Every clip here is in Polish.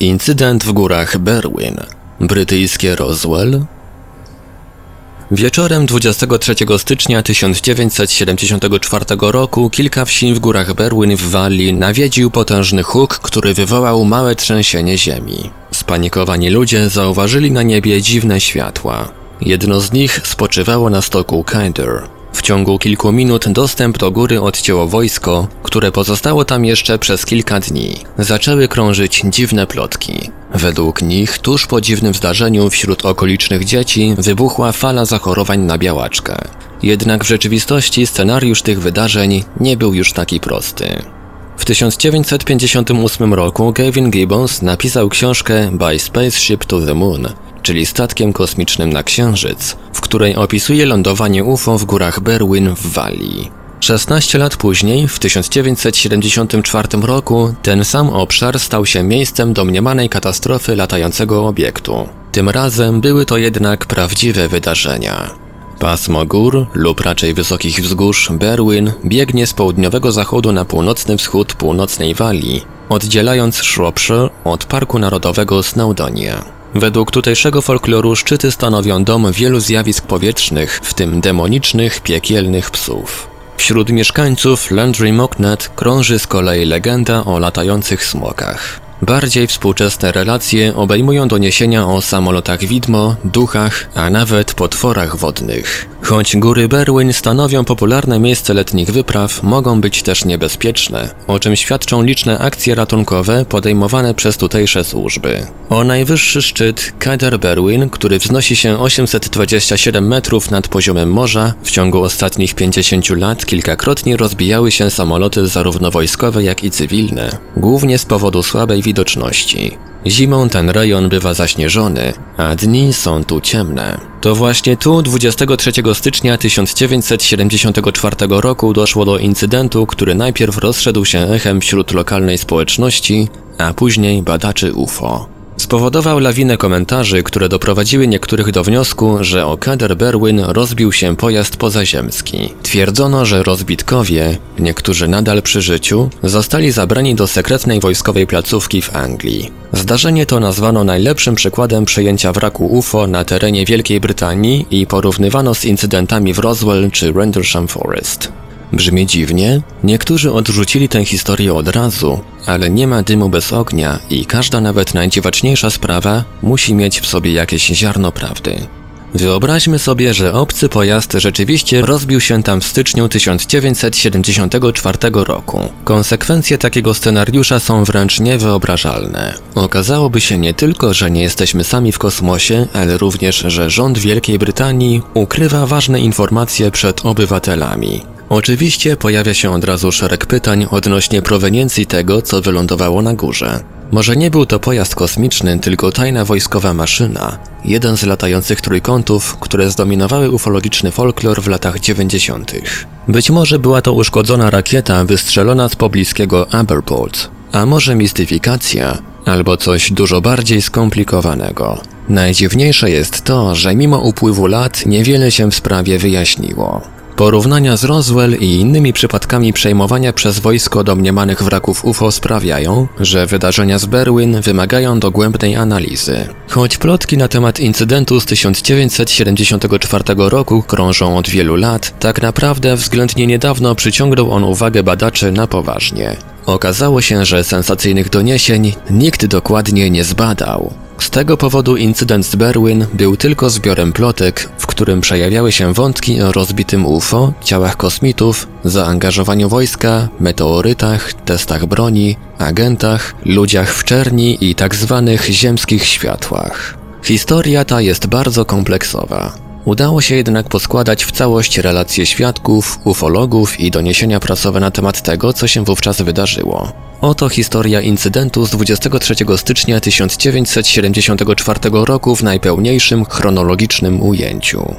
Incydent w górach Berwyn. Brytyjskie Roswell. Wieczorem 23 stycznia 1974 roku kilka wsi w górach Berwyn w Walii nawiedził potężny huk, który wywołał małe trzęsienie ziemi. Spanikowani ludzie zauważyli na niebie dziwne światła. Jedno z nich spoczywało na stoku Kinder. W ciągu kilku minut dostęp do góry odcięło wojsko, które pozostało tam jeszcze przez kilka dni. Zaczęły krążyć dziwne plotki. Według nich, tuż po dziwnym zdarzeniu wśród okolicznych dzieci wybuchła fala zachorowań na białaczkę. Jednak w rzeczywistości scenariusz tych wydarzeń nie był już taki prosty. W 1958 roku Gavin Gibbons napisał książkę By Spaceship to the Moon, czyli statkiem kosmicznym na Księżyc, w której opisuje lądowanie UFO w górach Berwyn w Walii. 16 lat później, w 1974 roku, ten sam obszar stał się miejscem domniemanej katastrofy latającego obiektu. Tym razem były to jednak prawdziwe wydarzenia. Pasmo gór, lub raczej wysokich wzgórz, Berwyn biegnie z południowego zachodu na północny wschód północnej Walii, oddzielając Shropshire od Parku Narodowego Snowdonia. Według tutejszego folkloru szczyty stanowią dom wielu zjawisk powietrznych, w tym demonicznych, piekielnych psów. Wśród mieszkańców Landry Mocknut krąży z kolei legenda o latających smokach. Bardziej współczesne relacje obejmują doniesienia o samolotach widmo, duchach, a nawet potworach wodnych. Choć góry Berwyn stanowią popularne miejsce letnich wypraw, mogą być też niebezpieczne, o czym świadczą liczne akcje ratunkowe podejmowane przez tutejsze służby. O najwyższy szczyt Kader Berwyn, który wznosi się 827 metrów nad poziomem morza, w ciągu ostatnich 50 lat kilkakrotnie rozbijały się samoloty zarówno wojskowe jak i cywilne, głównie z powodu słabej widoczności. Zimą ten rejon bywa zaśnieżony, a dni są tu ciemne. To właśnie tu 23 stycznia 1974 roku doszło do incydentu, który najpierw rozszedł się echem wśród lokalnej społeczności, a później badaczy UFO. Spowodował lawinę komentarzy, które doprowadziły niektórych do wniosku, że o kader Berwyn rozbił się pojazd pozaziemski. Twierdzono, że rozbitkowie, niektórzy nadal przy życiu, zostali zabrani do sekretnej wojskowej placówki w Anglii. Zdarzenie to nazwano najlepszym przykładem przejęcia wraku UFO na terenie Wielkiej Brytanii i porównywano z incydentami w Roswell czy Rendlesham Forest. Brzmi dziwnie? Niektórzy odrzucili tę historię od razu, ale nie ma dymu bez ognia i każda nawet najdziwaczniejsza sprawa musi mieć w sobie jakieś ziarno prawdy. Wyobraźmy sobie, że obcy pojazd rzeczywiście rozbił się tam w styczniu 1974 roku. Konsekwencje takiego scenariusza są wręcz niewyobrażalne. Okazałoby się nie tylko, że nie jesteśmy sami w kosmosie, ale również, że rząd Wielkiej Brytanii ukrywa ważne informacje przed obywatelami. Oczywiście pojawia się od razu szereg pytań odnośnie proweniencji tego, co wylądowało na górze. Może nie był to pojazd kosmiczny, tylko tajna wojskowa maszyna, jeden z latających trójkątów, które zdominowały ufologiczny folklor w latach 90. Być może była to uszkodzona rakieta wystrzelona z pobliskiego Aberport, a może mistyfikacja, albo coś dużo bardziej skomplikowanego. Najdziwniejsze jest to, że mimo upływu lat niewiele się w sprawie wyjaśniło. Porównania z Roswell i innymi przypadkami przejmowania przez wojsko domniemanych wraków UFO sprawiają, że wydarzenia z Berwyn wymagają dogłębnej analizy. Choć plotki na temat incydentu z 1974 roku krążą od wielu lat, tak naprawdę względnie niedawno przyciągnął on uwagę badaczy na poważnie. Okazało się, że sensacyjnych doniesień nikt dokładnie nie zbadał. Z tego powodu incydent z Berwyn był tylko zbiorem plotek, w którym przejawiały się wątki o rozbitym UFO, ciałach kosmitów, zaangażowaniu wojska, meteorytach, testach broni, agentach, ludziach w czerni i tak zwanych ziemskich światłach. Historia ta jest bardzo kompleksowa. Udało się jednak poskładać w całość relacje świadków, ufologów i doniesienia prasowe na temat tego, co się wówczas wydarzyło. Oto historia incydentu z 23 stycznia 1974 roku w najpełniejszym chronologicznym ujęciu.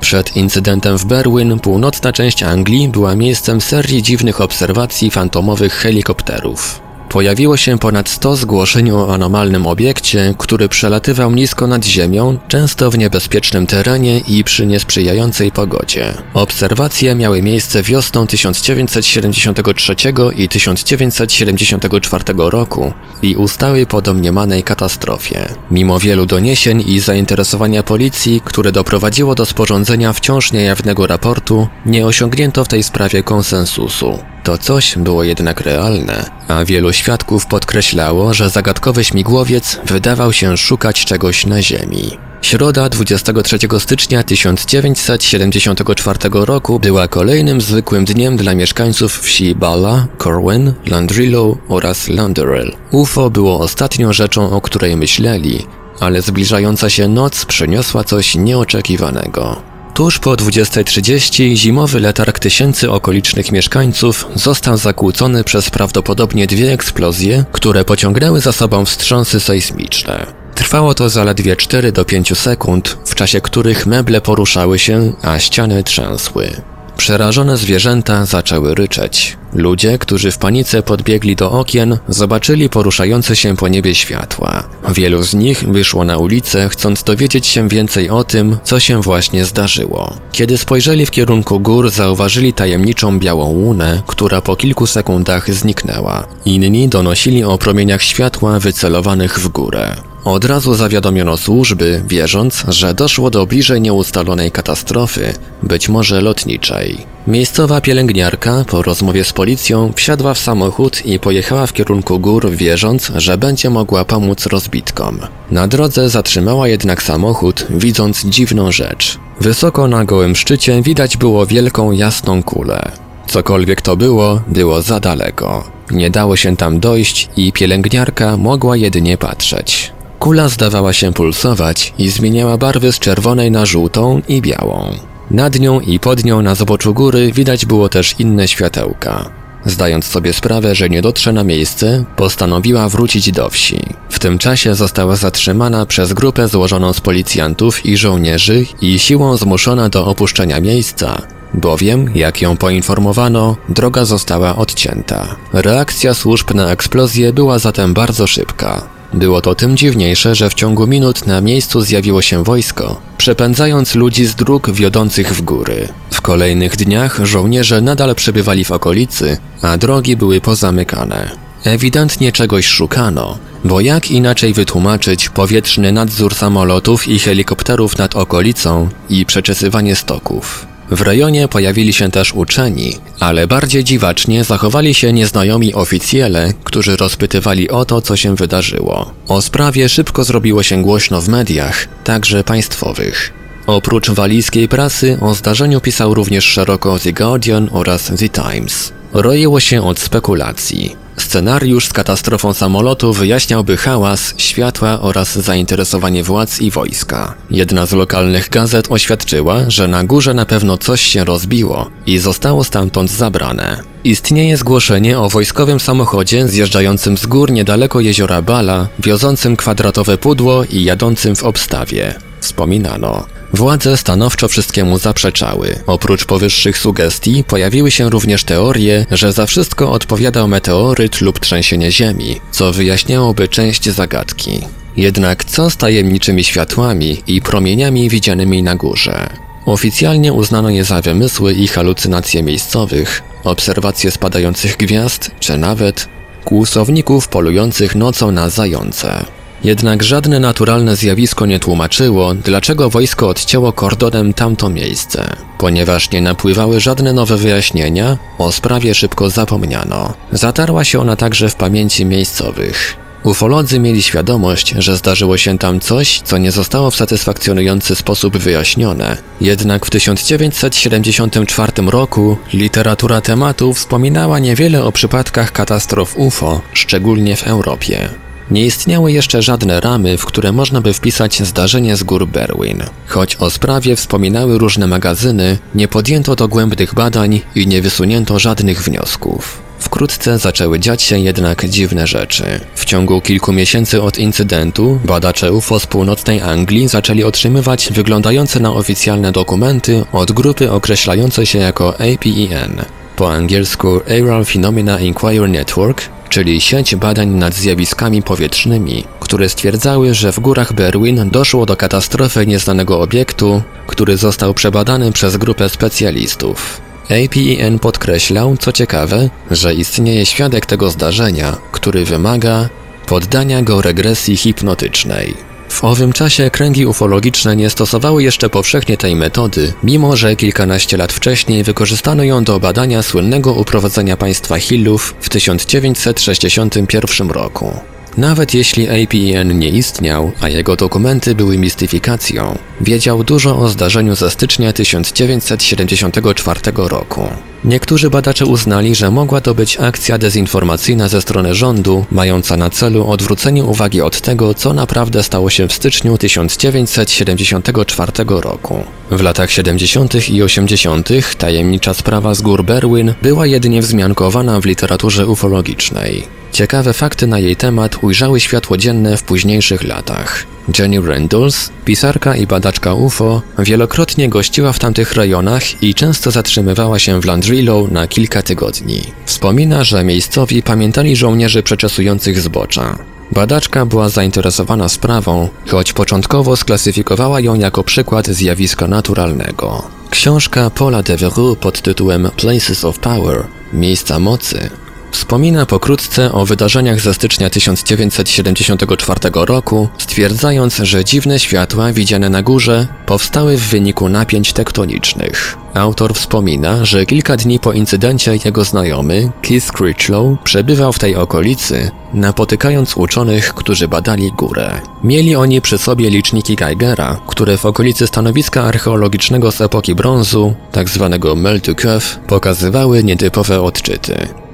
Przed incydentem w Berwyn północna część Anglii była miejscem serii dziwnych obserwacji fantomowych helikopterów. Pojawiło się ponad 100 zgłoszeń o anomalnym obiekcie, który przelatywał nisko nad ziemią, często w niebezpiecznym terenie i przy niesprzyjającej pogodzie. Obserwacje miały miejsce wiosną 1973 i 1974 roku i ustały po domniemanej katastrofie. Mimo wielu doniesień i zainteresowania policji, które doprowadziło do sporządzenia wciąż niejawnego raportu, nie osiągnięto w tej sprawie konsensusu. To coś było jednak realne, a wielu świadków podkreślało, że zagadkowy śmigłowiec wydawał się szukać czegoś na Ziemi. Środa 23 stycznia 1974 roku była kolejnym zwykłym dniem dla mieszkańców wsi Bala, Corwin, Landrillo oraz Landerel. UFO było ostatnią rzeczą, o której myśleli, ale zbliżająca się noc przyniosła coś nieoczekiwanego. Tuż po 20.30 zimowy letarg tysięcy okolicznych mieszkańców został zakłócony przez prawdopodobnie dwie eksplozje, które pociągnęły za sobą wstrząsy sejsmiczne. Trwało to zaledwie 4 do 5 sekund, w czasie których meble poruszały się, a ściany trzęsły. Przerażone zwierzęta zaczęły ryczeć. Ludzie, którzy w panice podbiegli do okien, zobaczyli poruszające się po niebie światła. Wielu z nich wyszło na ulicę, chcąc dowiedzieć się więcej o tym, co się właśnie zdarzyło. Kiedy spojrzeli w kierunku gór, zauważyli tajemniczą białą łunę, która po kilku sekundach zniknęła. Inni donosili o promieniach światła wycelowanych w górę. Od razu zawiadomiono służby, wierząc, że doszło do bliżej nieustalonej katastrofy, być może lotniczej. Miejscowa pielęgniarka po rozmowie z policją wsiadła w samochód i pojechała w kierunku gór, wierząc, że będzie mogła pomóc rozbitkom. Na drodze zatrzymała jednak samochód, widząc dziwną rzecz. Wysoko na gołym szczycie widać było wielką jasną kulę. Cokolwiek to było, było za daleko. Nie dało się tam dojść i pielęgniarka mogła jedynie patrzeć. Kula zdawała się pulsować i zmieniała barwy z czerwonej na żółtą i białą. Nad nią i pod nią na zboczu góry widać było też inne światełka. Zdając sobie sprawę, że nie dotrze na miejsce, postanowiła wrócić do wsi. W tym czasie została zatrzymana przez grupę złożoną z policjantów i żołnierzy i siłą zmuszona do opuszczenia miejsca, bowiem, jak ją poinformowano, droga została odcięta. Reakcja służb na eksplozję była zatem bardzo szybka. Było to tym dziwniejsze, że w ciągu minut na miejscu zjawiło się wojsko, przepędzając ludzi z dróg wiodących w góry. W kolejnych dniach żołnierze nadal przebywali w okolicy, a drogi były pozamykane. Ewidentnie czegoś szukano, bo jak inaczej wytłumaczyć powietrzny nadzór samolotów i helikopterów nad okolicą i przeczesywanie stoków? W rejonie pojawili się też uczeni, ale bardziej dziwacznie zachowali się nieznajomi oficjele, którzy rozpytywali o to, co się wydarzyło. O sprawie szybko zrobiło się głośno w mediach, także państwowych. Oprócz walijskiej prasy o zdarzeniu pisał również szeroko The Guardian oraz The Times. Roiło się od spekulacji. Scenariusz z katastrofą samolotu wyjaśniałby hałas, światła oraz zainteresowanie władz i wojska. Jedna z lokalnych gazet oświadczyła, że na górze na pewno coś się rozbiło i zostało stamtąd zabrane. Istnieje zgłoszenie o wojskowym samochodzie zjeżdżającym z gór niedaleko jeziora Bala, wiozącym kwadratowe pudło i jadącym w obstawie. Wspominano. Władze stanowczo wszystkiemu zaprzeczały. Oprócz powyższych sugestii pojawiły się również teorie, że za wszystko odpowiadał meteoryt lub trzęsienie ziemi, co wyjaśniałoby część zagadki. Jednak co z tajemniczymi światłami i promieniami widzianymi na górze? Oficjalnie uznano je za wymysły i halucynacje miejscowych, obserwacje spadających gwiazd, czy nawet kłusowników polujących nocą na zające. Jednak żadne naturalne zjawisko nie tłumaczyło, dlaczego wojsko odcięło kordonem tamto miejsce. Ponieważ nie napływały żadne nowe wyjaśnienia, o sprawie szybko zapomniano. Zatarła się ona także w pamięci miejscowych. Ufolodzy mieli świadomość, że zdarzyło się tam coś, co nie zostało w satysfakcjonujący sposób wyjaśnione. Jednak w 1974 roku literatura tematu wspominała niewiele o przypadkach katastrof UFO, szczególnie w Europie. Nie istniały jeszcze żadne ramy, w które można by wpisać zdarzenie z gór Berwin. Choć o sprawie wspominały różne magazyny, nie podjęto dogłębnych badań i nie wysunięto żadnych wniosków. Wkrótce zaczęły dziać się jednak dziwne rzeczy. W ciągu kilku miesięcy od incydentu badacze UFO z północnej Anglii zaczęli otrzymywać wyglądające na oficjalne dokumenty od grupy określającej się jako APEN, po angielsku Aerial Phenomena Inquiry Network, czyli sieć badań nad zjawiskami powietrznymi, które stwierdzały, że w górach Berwin doszło do katastrofy nieznanego obiektu, który został przebadany przez grupę specjalistów. APEN podkreślał, co ciekawe, że istnieje świadek tego zdarzenia, który wymaga poddania go regresji hipnotycznej. W owym czasie kręgi ufologiczne nie stosowały jeszcze powszechnie tej metody, mimo że kilkanaście lat wcześniej wykorzystano ją do badania słynnego uprowadzenia państwa Hillów w 1961 roku. Nawet jeśli APN nie istniał, a jego dokumenty były mistyfikacją, wiedział dużo o zdarzeniu ze stycznia 1974 roku. Niektórzy badacze uznali, że mogła to być akcja dezinformacyjna ze strony rządu, mająca na celu odwrócenie uwagi od tego, co naprawdę stało się w styczniu 1974 roku. W latach 70. i 80. tajemnicza sprawa z gór Berwyn była jedynie wzmiankowana w literaturze ufologicznej. Ciekawe fakty na jej temat ujrzały światło dzienne w późniejszych latach. Jenny Randalls, pisarka i badaczka UFO, wielokrotnie gościła w tamtych rejonach i często zatrzymywała się w Landrillo na kilka tygodni. Wspomina, że miejscowi pamiętali żołnierzy przeczesujących zbocza. Badaczka była zainteresowana sprawą, choć początkowo sklasyfikowała ją jako przykład zjawiska naturalnego. Książka Paula Devereux pod tytułem Places of Power Miejsca mocy Wspomina pokrótce o wydarzeniach ze stycznia 1974 roku, stwierdzając, że dziwne światła widziane na górze powstały w wyniku napięć tektonicznych. Autor wspomina, że kilka dni po incydencie jego znajomy, Keith Critchlow, przebywał w tej okolicy, napotykając uczonych, którzy badali górę. Mieli oni przy sobie liczniki Geigera, które w okolicy stanowiska archeologicznego z epoki brązu, tzw. Tak Meltukev, pokazywały nietypowe odczyty.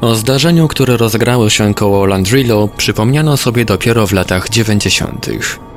O zdarzeniu, które rozgrało się koło Landrillo, przypomniano sobie dopiero w latach 90.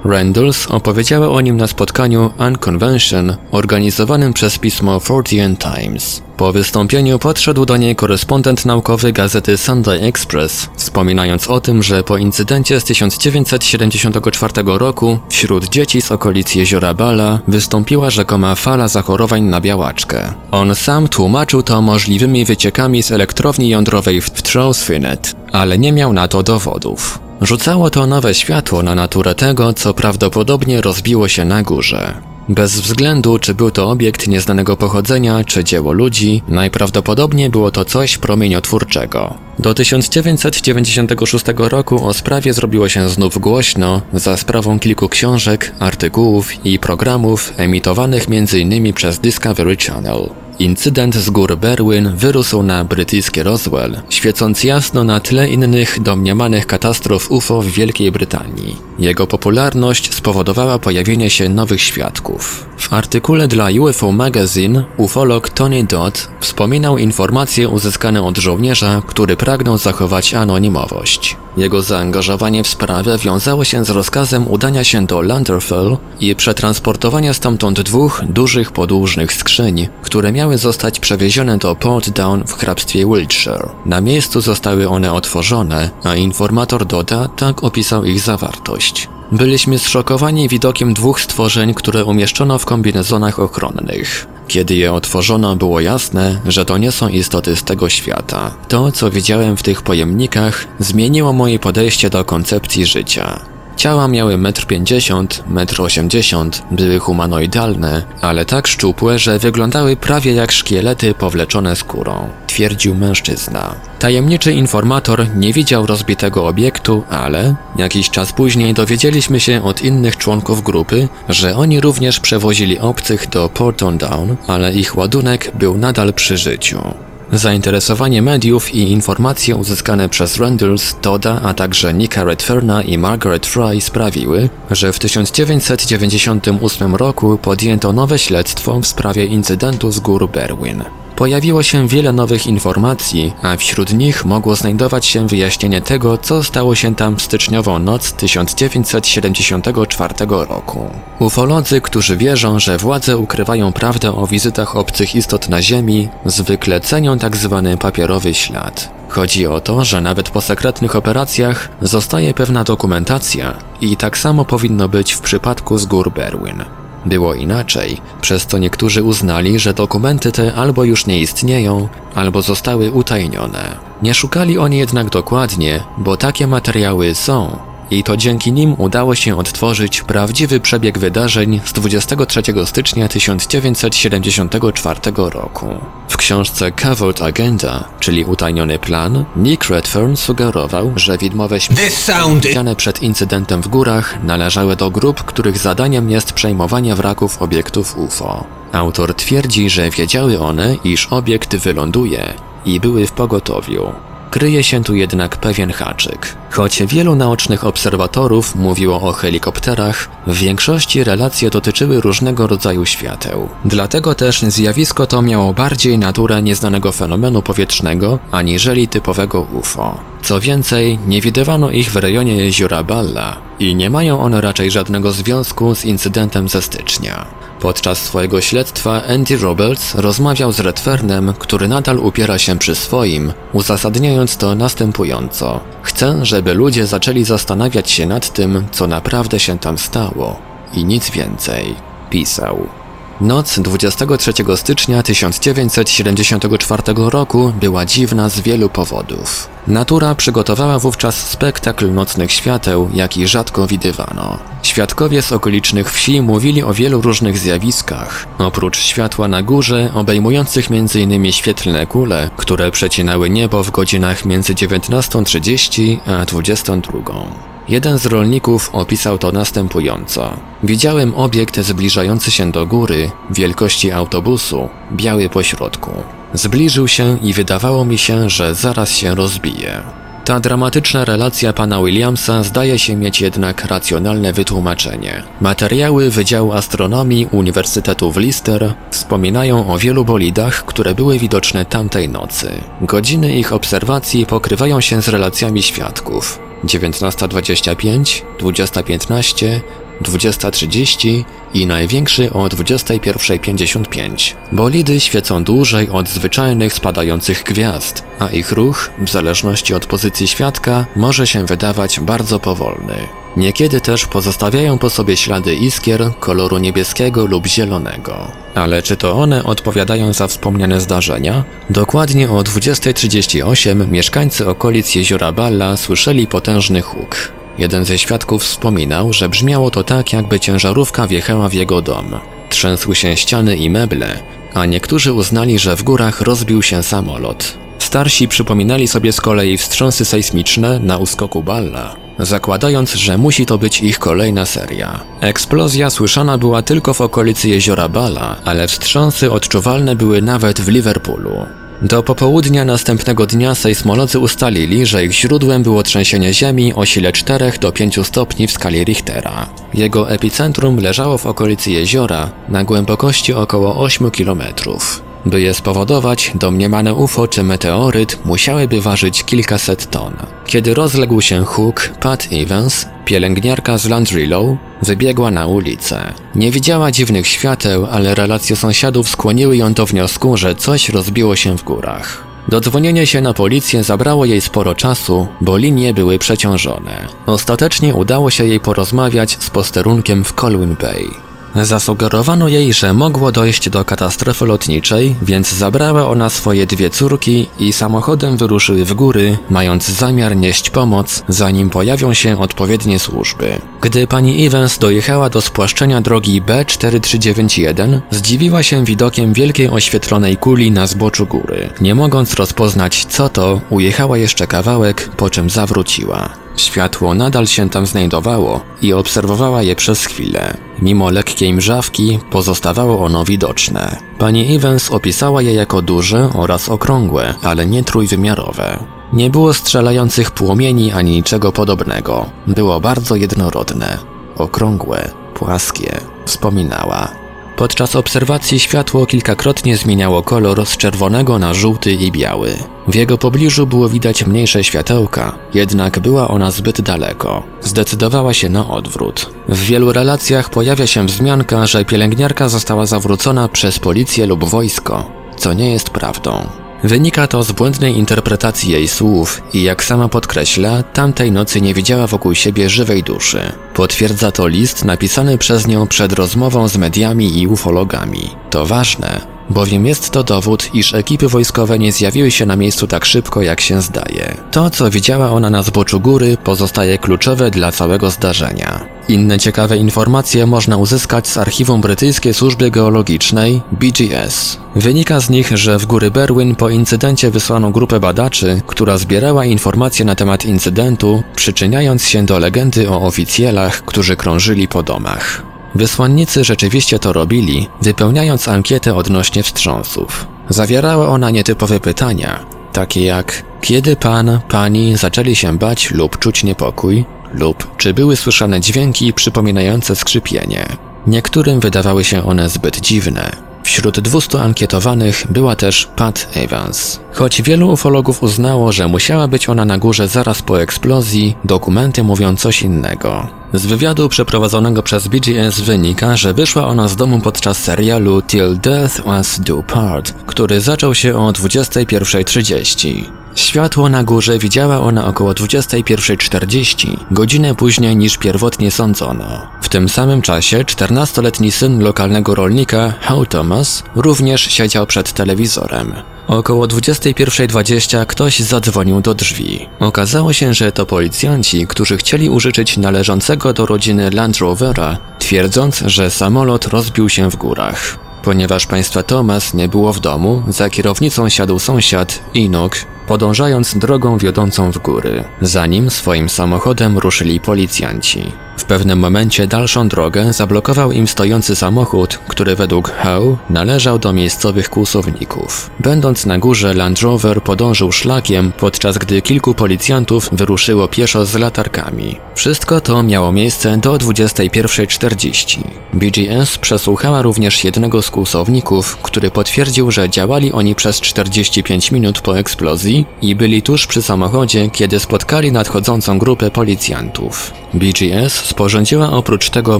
Randalls opowiedziała o nim na spotkaniu Unconvention organizowanym przez pismo Fortean Times. Po wystąpieniu podszedł do niej korespondent naukowy gazety Sunday Express, wspominając o tym, że po incydencie z 1974 roku wśród dzieci z okolic jeziora Bala wystąpiła rzekoma fala zachorowań na białaczkę. On sam tłumaczył to możliwymi wyciekami z elektrowni jądrowej w Trousfinet, ale nie miał na to dowodów. Rzucało to nowe światło na naturę tego, co prawdopodobnie rozbiło się na górze. Bez względu, czy był to obiekt nieznanego pochodzenia, czy dzieło ludzi, najprawdopodobniej było to coś promieniotwórczego. Do 1996 roku o sprawie zrobiło się znów głośno za sprawą kilku książek, artykułów i programów emitowanych m.in. przez Discovery Channel. Incydent z gór Berwyn wyrósł na brytyjskie Roswell, świecąc jasno na tle innych domniemanych katastrof UFO w Wielkiej Brytanii. Jego popularność spowodowała pojawienie się nowych świadków. W artykule dla UFO Magazine ufolog Tony Dodd wspominał informacje uzyskane od żołnierza, który pragnął zachować anonimowość. Jego zaangażowanie w sprawę wiązało się z rozkazem udania się do Landerfell i przetransportowania stamtąd dwóch dużych podłużnych skrzyń, które miały zostać przewiezione do Port Down w hrabstwie Wiltshire. Na miejscu zostały one otworzone, a informator Doda tak opisał ich zawartość. Byliśmy zszokowani widokiem dwóch stworzeń, które umieszczono w kombinezonach ochronnych. Kiedy je otworzono, było jasne, że to nie są istoty z tego świata. To, co widziałem w tych pojemnikach, zmieniło moje podejście do koncepcji życia. Ciała miały 1,50 m, 1,80 m, były humanoidalne, ale tak szczupłe, że wyglądały prawie jak szkielety powleczone skórą, twierdził mężczyzna. Tajemniczy informator nie widział rozbitego obiektu, ale jakiś czas później dowiedzieliśmy się od innych członków grupy, że oni również przewozili obcych do Porton Down, ale ich ładunek był nadal przy życiu. Zainteresowanie mediów i informacje uzyskane przez Randalls, Toda, a także Nicka Redferna i Margaret Fry sprawiły, że w 1998 roku podjęto nowe śledztwo w sprawie incydentu z gór Berwyn. Pojawiło się wiele nowych informacji, a wśród nich mogło znajdować się wyjaśnienie tego, co stało się tam w styczniową noc 1974 roku. Ufolodzy, którzy wierzą, że władze ukrywają prawdę o wizytach obcych istot na Ziemi, zwykle cenią tzw. Tak papierowy ślad. Chodzi o to, że nawet po sekretnych operacjach zostaje pewna dokumentacja i tak samo powinno być w przypadku z gór Berwyn. Było inaczej, przez co niektórzy uznali, że dokumenty te albo już nie istnieją, albo zostały utajnione. Nie szukali oni jednak dokładnie, bo takie materiały są, i to dzięki nim udało się odtworzyć prawdziwy przebieg wydarzeń z 23 stycznia 1974 roku. W książce Covered Agenda, czyli utajniony plan, Nick Redfern sugerował, że widmowe śmiertelne przed incydentem w górach należały do grup, których zadaniem jest przejmowanie wraków obiektów UFO. Autor twierdzi, że wiedziały one, iż obiekt wyląduje i były w pogotowiu. Kryje się tu jednak pewien haczyk. Choć wielu naocznych obserwatorów mówiło o helikopterach, w większości relacje dotyczyły różnego rodzaju świateł. Dlatego też zjawisko to miało bardziej naturę nieznanego fenomenu powietrznego, aniżeli typowego UFO. Co więcej, nie widywano ich w rejonie jeziora Balla i nie mają one raczej żadnego związku z incydentem ze stycznia. Podczas swojego śledztwa Andy Roberts rozmawiał z Redfernem, który nadal upiera się przy swoim, uzasadniając to następująco. Chcę, żeby ludzie zaczęli zastanawiać się nad tym, co naprawdę się tam stało. I nic więcej. Pisał. Noc 23 stycznia 1974 roku była dziwna z wielu powodów. Natura przygotowała wówczas spektakl nocnych świateł, jaki rzadko widywano. Świadkowie z okolicznych wsi mówili o wielu różnych zjawiskach, oprócz światła na górze, obejmujących m.in. świetlne kule, które przecinały niebo w godzinach między 19.30 a 22. Jeden z rolników opisał to następująco. Widziałem obiekt zbliżający się do góry, wielkości autobusu, biały po środku. Zbliżył się i wydawało mi się, że zaraz się rozbije. Ta dramatyczna relacja pana Williamsa zdaje się mieć jednak racjonalne wytłumaczenie. Materiały Wydziału Astronomii Uniwersytetu w Lister wspominają o wielu bolidach, które były widoczne tamtej nocy. Godziny ich obserwacji pokrywają się z relacjami świadków. 19.25, 20.15, 20.30 i największy o 21.55. Bolidy świecą dłużej od zwyczajnych spadających gwiazd, a ich ruch, w zależności od pozycji świadka, może się wydawać bardzo powolny. Niekiedy też pozostawiają po sobie ślady iskier koloru niebieskiego lub zielonego. Ale czy to one odpowiadają za wspomniane zdarzenia? Dokładnie o 20.38 mieszkańcy okolic jeziora Balla słyszeli potężny huk. Jeden ze świadków wspominał, że brzmiało to tak, jakby ciężarówka wjechała w jego dom. Trzęsły się ściany i meble, a niektórzy uznali, że w górach rozbił się samolot. Starsi przypominali sobie z kolei wstrząsy sejsmiczne na uskoku Balla, zakładając, że musi to być ich kolejna seria. Eksplozja słyszana była tylko w okolicy jeziora Balla, ale wstrząsy odczuwalne były nawet w Liverpoolu. Do popołudnia następnego dnia sejsmolodzy ustalili, że ich źródłem było trzęsienie ziemi o sile 4 do 5 stopni w skali Richtera. Jego epicentrum leżało w okolicy jeziora na głębokości około 8 kilometrów. By je spowodować, domniemane UFO czy meteoryt musiałyby ważyć kilkaset ton. Kiedy rozległ się huk, Pat Evans, pielęgniarka z Landrillow, wybiegła na ulicę. Nie widziała dziwnych świateł, ale relacje sąsiadów skłoniły ją do wniosku, że coś rozbiło się w górach. Dodzwonienie się na policję zabrało jej sporo czasu, bo linie były przeciążone. Ostatecznie udało się jej porozmawiać z posterunkiem w Colwyn Bay. Zasugerowano jej, że mogło dojść do katastrofy lotniczej, więc zabrała ona swoje dwie córki i samochodem wyruszyły w góry, mając zamiar nieść pomoc, zanim pojawią się odpowiednie służby. Gdy pani Evans dojechała do spłaszczenia drogi B4391, zdziwiła się widokiem wielkiej oświetlonej kuli na zboczu góry. Nie mogąc rozpoznać co to, ujechała jeszcze kawałek, po czym zawróciła. Światło nadal się tam znajdowało i obserwowała je przez chwilę. Mimo lekkiej mrzawki pozostawało ono widoczne. Pani Evans opisała je jako duże oraz okrągłe, ale nie trójwymiarowe. Nie było strzelających płomieni ani niczego podobnego. Było bardzo jednorodne. Okrągłe, płaskie, wspominała. Podczas obserwacji światło kilkakrotnie zmieniało kolor z czerwonego na żółty i biały. W jego pobliżu było widać mniejsze światełka, jednak była ona zbyt daleko. Zdecydowała się na odwrót. W wielu relacjach pojawia się wzmianka, że pielęgniarka została zawrócona przez policję lub wojsko, co nie jest prawdą. Wynika to z błędnej interpretacji jej słów i jak sama podkreśla, tamtej nocy nie widziała wokół siebie żywej duszy. Potwierdza to list napisany przez nią przed rozmową z mediami i ufologami. To ważne, bowiem jest to dowód, iż ekipy wojskowe nie zjawiły się na miejscu tak szybko, jak się zdaje. To, co widziała ona na zboczu góry, pozostaje kluczowe dla całego zdarzenia. Inne ciekawe informacje można uzyskać z archiwum brytyjskiej służby geologicznej BGS. Wynika z nich, że w góry Berwyn po incydencie wysłano grupę badaczy, która zbierała informacje na temat incydentu, przyczyniając się do legendy o oficjelach, którzy krążyli po domach. Wysłannicy rzeczywiście to robili, wypełniając ankietę odnośnie wstrząsów. Zawierała ona nietypowe pytania, takie jak kiedy pan, pani zaczęli się bać lub czuć niepokój, lub czy były słyszane dźwięki przypominające skrzypienie. Niektórym wydawały się one zbyt dziwne. Wśród 200 ankietowanych była też Pat Evans. Choć wielu ufologów uznało, że musiała być ona na górze zaraz po eksplozji, dokumenty mówią coś innego. Z wywiadu przeprowadzonego przez BGS wynika, że wyszła ona z domu podczas serialu Till Death Was Do Part, który zaczął się o 21.30. Światło na górze widziała ona około 21.40, godzinę później niż pierwotnie sądzono. W tym samym czasie 14-letni syn lokalnego rolnika, Hal Thomas, również siedział przed telewizorem. Około 21.20 ktoś zadzwonił do drzwi. Okazało się, że to policjanci, którzy chcieli użyczyć należącego do rodziny Land Rovera, twierdząc, że samolot rozbił się w górach. Ponieważ państwa Thomas nie było w domu, za kierownicą siadł sąsiad, Inok, podążając drogą wiodącą w góry. Za nim swoim samochodem ruszyli policjanci. W pewnym momencie dalszą drogę zablokował im stojący samochód, który według Howe należał do miejscowych kłusowników. Będąc na górze, Land Rover podążył szlakiem, podczas gdy kilku policjantów wyruszyło pieszo z latarkami. Wszystko to miało miejsce do 21.40. BGS przesłuchała również jednego z kłusowników, który potwierdził, że działali oni przez 45 minut po eksplozji i byli tuż przy samochodzie, kiedy spotkali nadchodzącą grupę policjantów. BGS sporządziła oprócz tego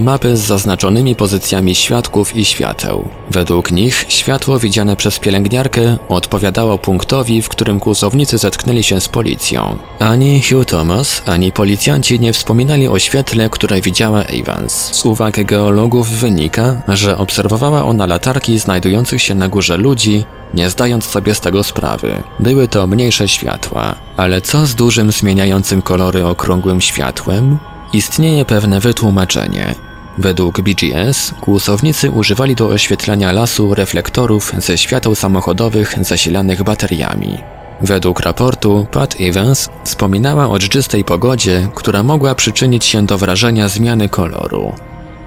mapy z zaznaczonymi pozycjami świadków i świateł. Według nich światło widziane przez pielęgniarkę odpowiadało punktowi, w którym kłusownicy zetknęli się z policją. Ani Hugh Thomas, ani policjanci nie wspominali o świetle, które widziała Evans. Z uwag geologów wynika, że obserwowała ona latarki znajdujących się na górze ludzi, nie zdając sobie z tego sprawy. Były to mniejsze światła, ale co z dużym zmieniającym kolory okrągłym światłem? Istnieje pewne wytłumaczenie. Według BGS kłusownicy używali do oświetlania lasu reflektorów ze świateł samochodowych zasilanych bateriami. Według raportu Pat Evans wspominała o dżdżystej pogodzie, która mogła przyczynić się do wrażenia zmiany koloru.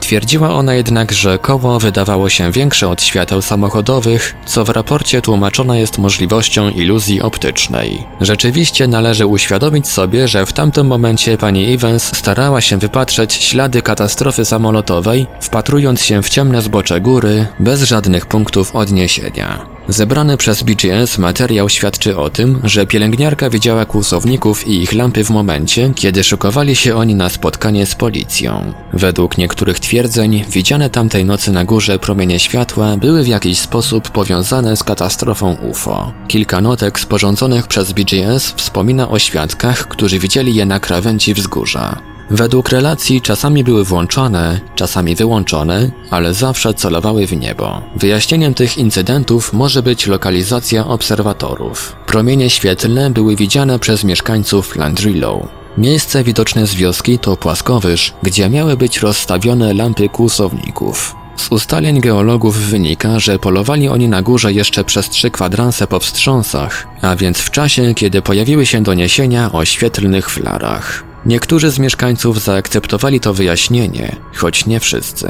Twierdziła ona jednak, że koło wydawało się większe od świateł samochodowych, co w raporcie tłumaczone jest możliwością iluzji optycznej. Rzeczywiście należy uświadomić sobie, że w tamtym momencie pani Evans starała się wypatrzeć ślady katastrofy samolotowej, wpatrując się w ciemne zbocze góry, bez żadnych punktów odniesienia. Zebrany przez BGS materiał świadczy o tym, że pielęgniarka widziała kłusowników i ich lampy w momencie, kiedy szykowali się oni na spotkanie z policją. Według niektórych twierdzeń, widziane tamtej nocy na górze promienie światła były w jakiś sposób powiązane z katastrofą UFO. Kilka notek sporządzonych przez BGS wspomina o świadkach, którzy widzieli je na krawędzi wzgórza. Według relacji czasami były włączone, czasami wyłączone, ale zawsze celowały w niebo. Wyjaśnieniem tych incydentów może być lokalizacja obserwatorów. Promienie świetlne były widziane przez mieszkańców Landrillow. Miejsce widoczne z wioski to płaskowyż, gdzie miały być rozstawione lampy kłusowników. Z ustaleń geologów wynika, że polowali oni na górze jeszcze przez trzy kwadranse po wstrząsach, a więc w czasie, kiedy pojawiły się doniesienia o świetlnych flarach. Niektórzy z mieszkańców zaakceptowali to wyjaśnienie, choć nie wszyscy.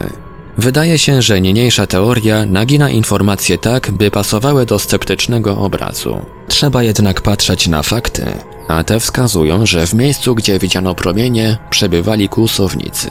Wydaje się, że niniejsza teoria nagina informacje tak, by pasowały do sceptycznego obrazu. Trzeba jednak patrzeć na fakty, a te wskazują, że w miejscu, gdzie widziano promienie, przebywali kłusownicy.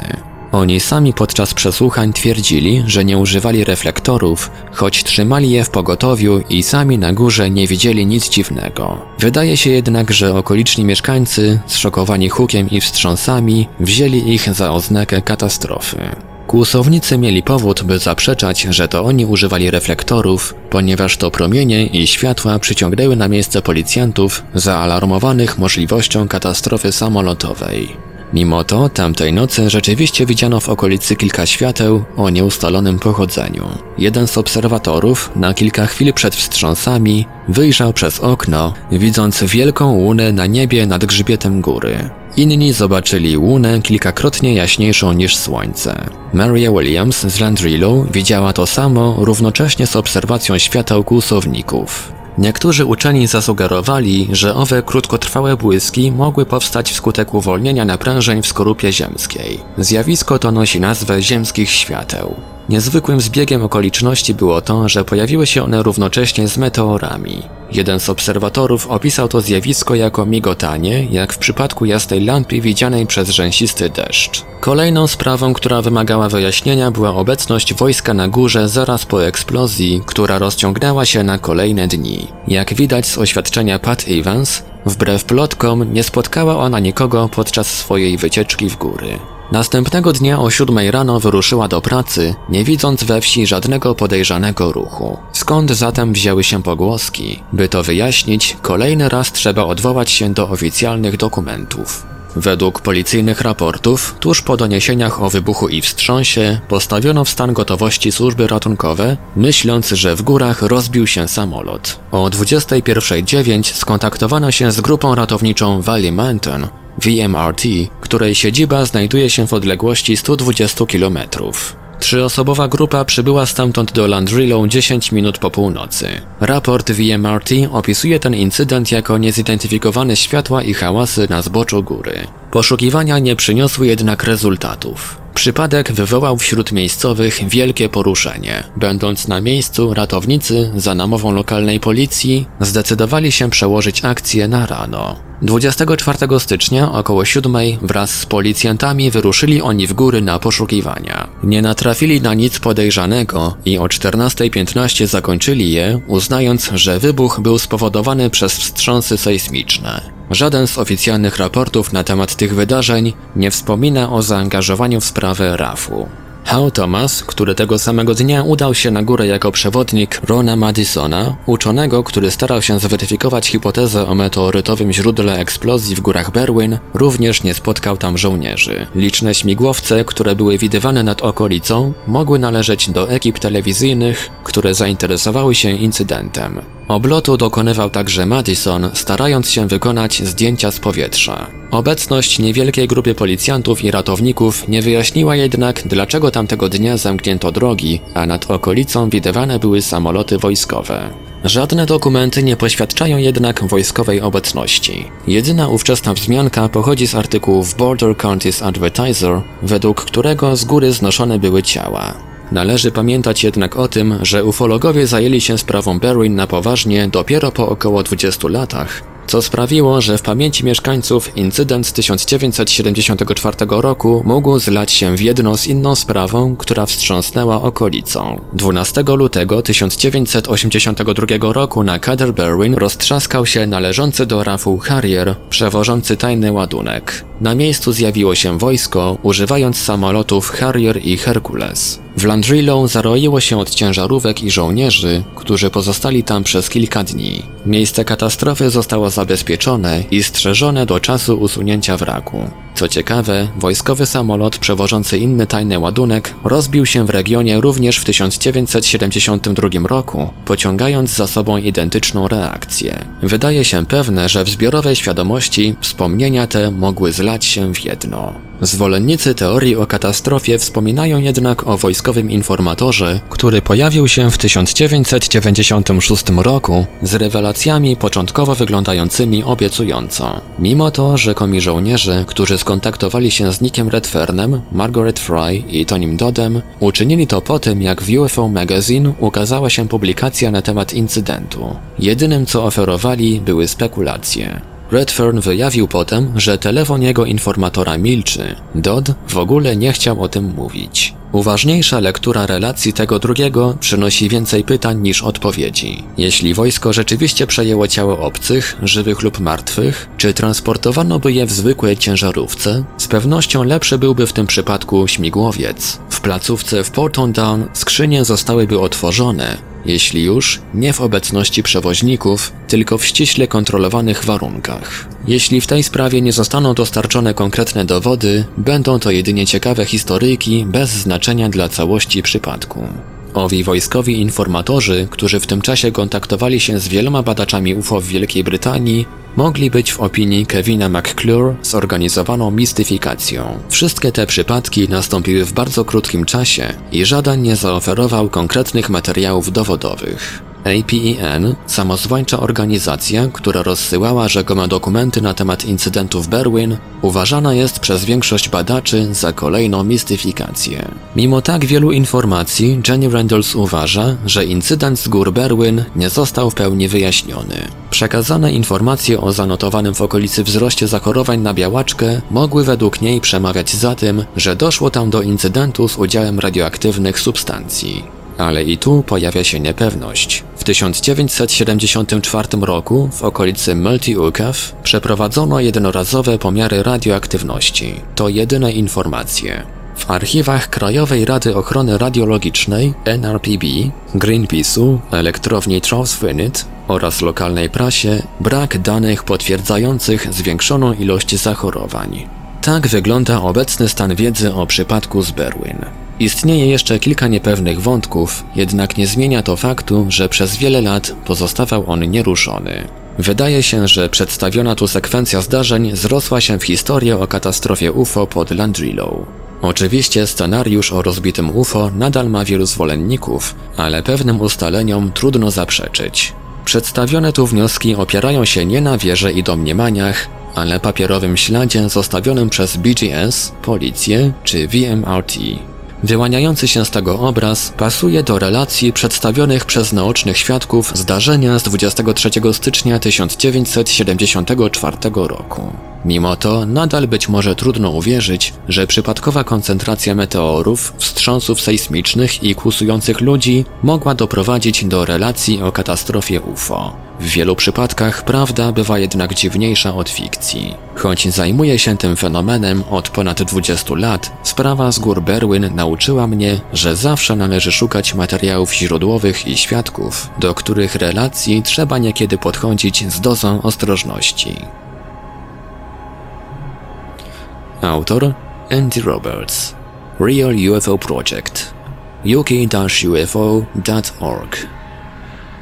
Oni sami podczas przesłuchań twierdzili, że nie używali reflektorów, choć trzymali je w pogotowiu i sami na górze nie widzieli nic dziwnego. Wydaje się jednak, że okoliczni mieszkańcy, zszokowani hukiem i wstrząsami, wzięli ich za oznakę katastrofy. Kłusownicy mieli powód, by zaprzeczać, że to oni używali reflektorów, ponieważ to promienie i światła przyciągnęły na miejsce policjantów zaalarmowanych możliwością katastrofy samolotowej. Mimo to tamtej nocy rzeczywiście widziano w okolicy kilka świateł o nieustalonym pochodzeniu. Jeden z obserwatorów na kilka chwil przed wstrząsami wyjrzał przez okno, widząc wielką łunę na niebie nad grzbietem góry. Inni zobaczyli łunę kilkakrotnie jaśniejszą niż słońce. Maria Williams z Landrillo widziała to samo równocześnie z obserwacją świateł kłusowników. Niektórzy uczeni zasugerowali, że owe krótkotrwałe błyski mogły powstać wskutek uwolnienia naprężeń w skorupie ziemskiej. Zjawisko to nosi nazwę ziemskich świateł. Niezwykłym zbiegiem okoliczności było to, że pojawiły się one równocześnie z meteorami. Jeden z obserwatorów opisał to zjawisko jako migotanie, jak w przypadku jasnej lampy widzianej przez rzęsisty deszcz. Kolejną sprawą, która wymagała wyjaśnienia była obecność wojska na górze zaraz po eksplozji, która rozciągnęła się na kolejne dni. Jak widać z oświadczenia Pat Evans, wbrew plotkom nie spotkała ona nikogo podczas swojej wycieczki w góry. Następnego dnia o siódmej rano wyruszyła do pracy, nie widząc we wsi żadnego podejrzanego ruchu. Skąd zatem wzięły się pogłoski? By to wyjaśnić, kolejny raz trzeba odwołać się do oficjalnych dokumentów. Według policyjnych raportów, tuż po doniesieniach o wybuchu i wstrząsie, postawiono w stan gotowości służby ratunkowe, myśląc, że w górach rozbił się samolot. O 21.09 skontaktowano się z grupą ratowniczą Valley Mountain, VMRT, której siedziba znajduje się w odległości 120 km. Trzyosobowa grupa przybyła stamtąd do Landrillo 10 minut po północy. Raport VMRT opisuje ten incydent jako niezidentyfikowane światła i hałasy na zboczu góry. Poszukiwania nie przyniosły jednak rezultatów. Przypadek wywołał wśród miejscowych wielkie poruszenie. Będąc na miejscu, ratownicy, za namową lokalnej policji, zdecydowali się przełożyć akcję na rano. 24 stycznia około 7 wraz z policjantami wyruszyli oni w góry na poszukiwania. Nie natrafili na nic podejrzanego i o 14.15 zakończyli je, uznając, że wybuch był spowodowany przez wstrząsy sejsmiczne. Żaden z oficjalnych raportów na temat tych wydarzeń nie wspomina o zaangażowaniu w sprawę RAF-u. Hal Thomas, który tego samego dnia udał się na górę jako przewodnik Rona Madisona, uczonego, który starał się zweryfikować hipotezę o meteorytowym źródle eksplozji w górach Berwyn, również nie spotkał tam żołnierzy. Liczne śmigłowce, które były widywane nad okolicą, mogły należeć do ekip telewizyjnych, które zainteresowały się incydentem. Oblotu dokonywał także Madison, starając się wykonać zdjęcia z powietrza. Obecność niewielkiej grupy policjantów i ratowników nie wyjaśniła jednak, dlaczego tamtego dnia zamknięto drogi, a nad okolicą widywane były samoloty wojskowe. Żadne dokumenty nie poświadczają jednak wojskowej obecności. Jedyna ówczesna wzmianka pochodzi z artykułu w Border Counties Advertiser, według którego z góry znoszone były ciała. Należy pamiętać jednak o tym, że ufologowie zajęli się sprawą Berwin na poważnie dopiero po około 20 latach, co sprawiło, że w pamięci mieszkańców incydent z 1974 roku mógł zlać się w jedno z inną sprawą, która wstrząsnęła okolicą. 12 lutego 1982 roku na Kader Berwin roztrzaskał się należący do rafu Harrier, przewożący tajny ładunek. Na miejscu zjawiło się wojsko, używając samolotów Harrier i Hercules. W Landrillo zaroiło się od ciężarówek i żołnierzy, którzy pozostali tam przez kilka dni. Miejsce katastrofy zostało zabezpieczone i strzeżone do czasu usunięcia wraku. Co ciekawe, wojskowy samolot przewożący inny tajny ładunek rozbił się w regionie również w 1972 roku, pociągając za sobą identyczną reakcję. Wydaje się pewne, że w zbiorowej świadomości wspomnienia te mogły zlać się w jedno. Zwolennicy teorii o katastrofie wspominają jednak o wojskowym informatorze, który pojawił się w 1996 roku z rewelacjami początkowo wyglądającymi obiecująco. Mimo to rzekomi żołnierze, którzy skontaktowali się z Nickiem Redfernem, Margaret Fry i Tonym Dodem, uczynili to po tym, jak w UFO Magazine ukazała się publikacja na temat incydentu. Jedynym co oferowali były spekulacje. Redfern wyjawił potem, że telefon jego informatora milczy. Dodd w ogóle nie chciał o tym mówić. Uważniejsza lektura relacji tego drugiego przynosi więcej pytań niż odpowiedzi. Jeśli wojsko rzeczywiście przejęło ciało obcych, żywych lub martwych, czy transportowano by je w zwykłej ciężarówce? Z pewnością lepszy byłby w tym przypadku śmigłowiec. W placówce w Porton Down skrzynie zostałyby otworzone, jeśli już, nie w obecności przewoźników, tylko w ściśle kontrolowanych warunkach. Jeśli w tej sprawie nie zostaną dostarczone konkretne dowody, będą to jedynie ciekawe historyjki bez znaczenia dla całości przypadku. Owi wojskowi informatorzy, którzy w tym czasie kontaktowali się z wieloma badaczami UFO w Wielkiej Brytanii, mogli być w opinii Kevina McClure zorganizowaną mistyfikacją. Wszystkie te przypadki nastąpiły w bardzo krótkim czasie i żaden nie zaoferował konkretnych materiałów dowodowych. APEN, samozwańcza organizacja, która rozsyłała rzekome dokumenty na temat incydentu w Berwyn, uważana jest przez większość badaczy za kolejną mistyfikację. Mimo tak wielu informacji, Jenny Randalls uważa, że incydent z gór Berwyn nie został w pełni wyjaśniony. Przekazane informacje o zanotowanym w okolicy wzroście zachorowań na białaczkę mogły według niej przemawiać za tym, że doszło tam do incydentu z udziałem radioaktywnych substancji. Ale i tu pojawia się niepewność. W 1974 roku w okolicy Multi-Ukaw przeprowadzono jednorazowe pomiary radioaktywności. To jedyne informacje. W archiwach Krajowej Rady Ochrony Radiologicznej NRPB, Greenpeace'u, elektrowni Transfinite oraz lokalnej prasie brak danych potwierdzających zwiększoną ilość zachorowań. Tak wygląda obecny stan wiedzy o przypadku z Berwyn. Istnieje jeszcze kilka niepewnych wątków, jednak nie zmienia to faktu, że przez wiele lat pozostawał on nieruszony. Wydaje się, że przedstawiona tu sekwencja zdarzeń zrosła się w historię o katastrofie UFO pod Landrillow. Oczywiście scenariusz o rozbitym UFO nadal ma wielu zwolenników, ale pewnym ustaleniom trudno zaprzeczyć. Przedstawione tu wnioski opierają się nie na wierze i domniemaniach, ale papierowym śladzie zostawionym przez BGS, policję czy VMRT. Wyłaniający się z tego obraz pasuje do relacji przedstawionych przez naocznych świadków zdarzenia z 23 stycznia 1974 roku. Mimo to nadal być może trudno uwierzyć, że przypadkowa koncentracja meteorów, wstrząsów sejsmicznych i kłusujących ludzi mogła doprowadzić do relacji o katastrofie UFO. W wielu przypadkach prawda bywa jednak dziwniejsza od fikcji. Choć zajmuję się tym fenomenem od ponad 20 lat, sprawa z gór Berwyn nauczyła mnie, że zawsze należy szukać materiałów źródłowych i świadków, do których relacji trzeba niekiedy podchodzić z dozą ostrożności. Autor Andy Roberts. Real UFO Project. Uk-ufo.org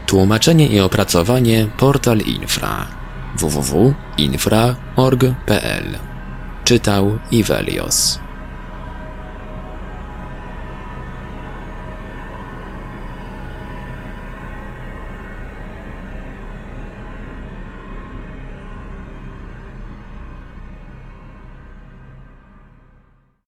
Tłumaczenie i opracowanie Portal Infra. Www.infra.org.pl Czytał Ivelios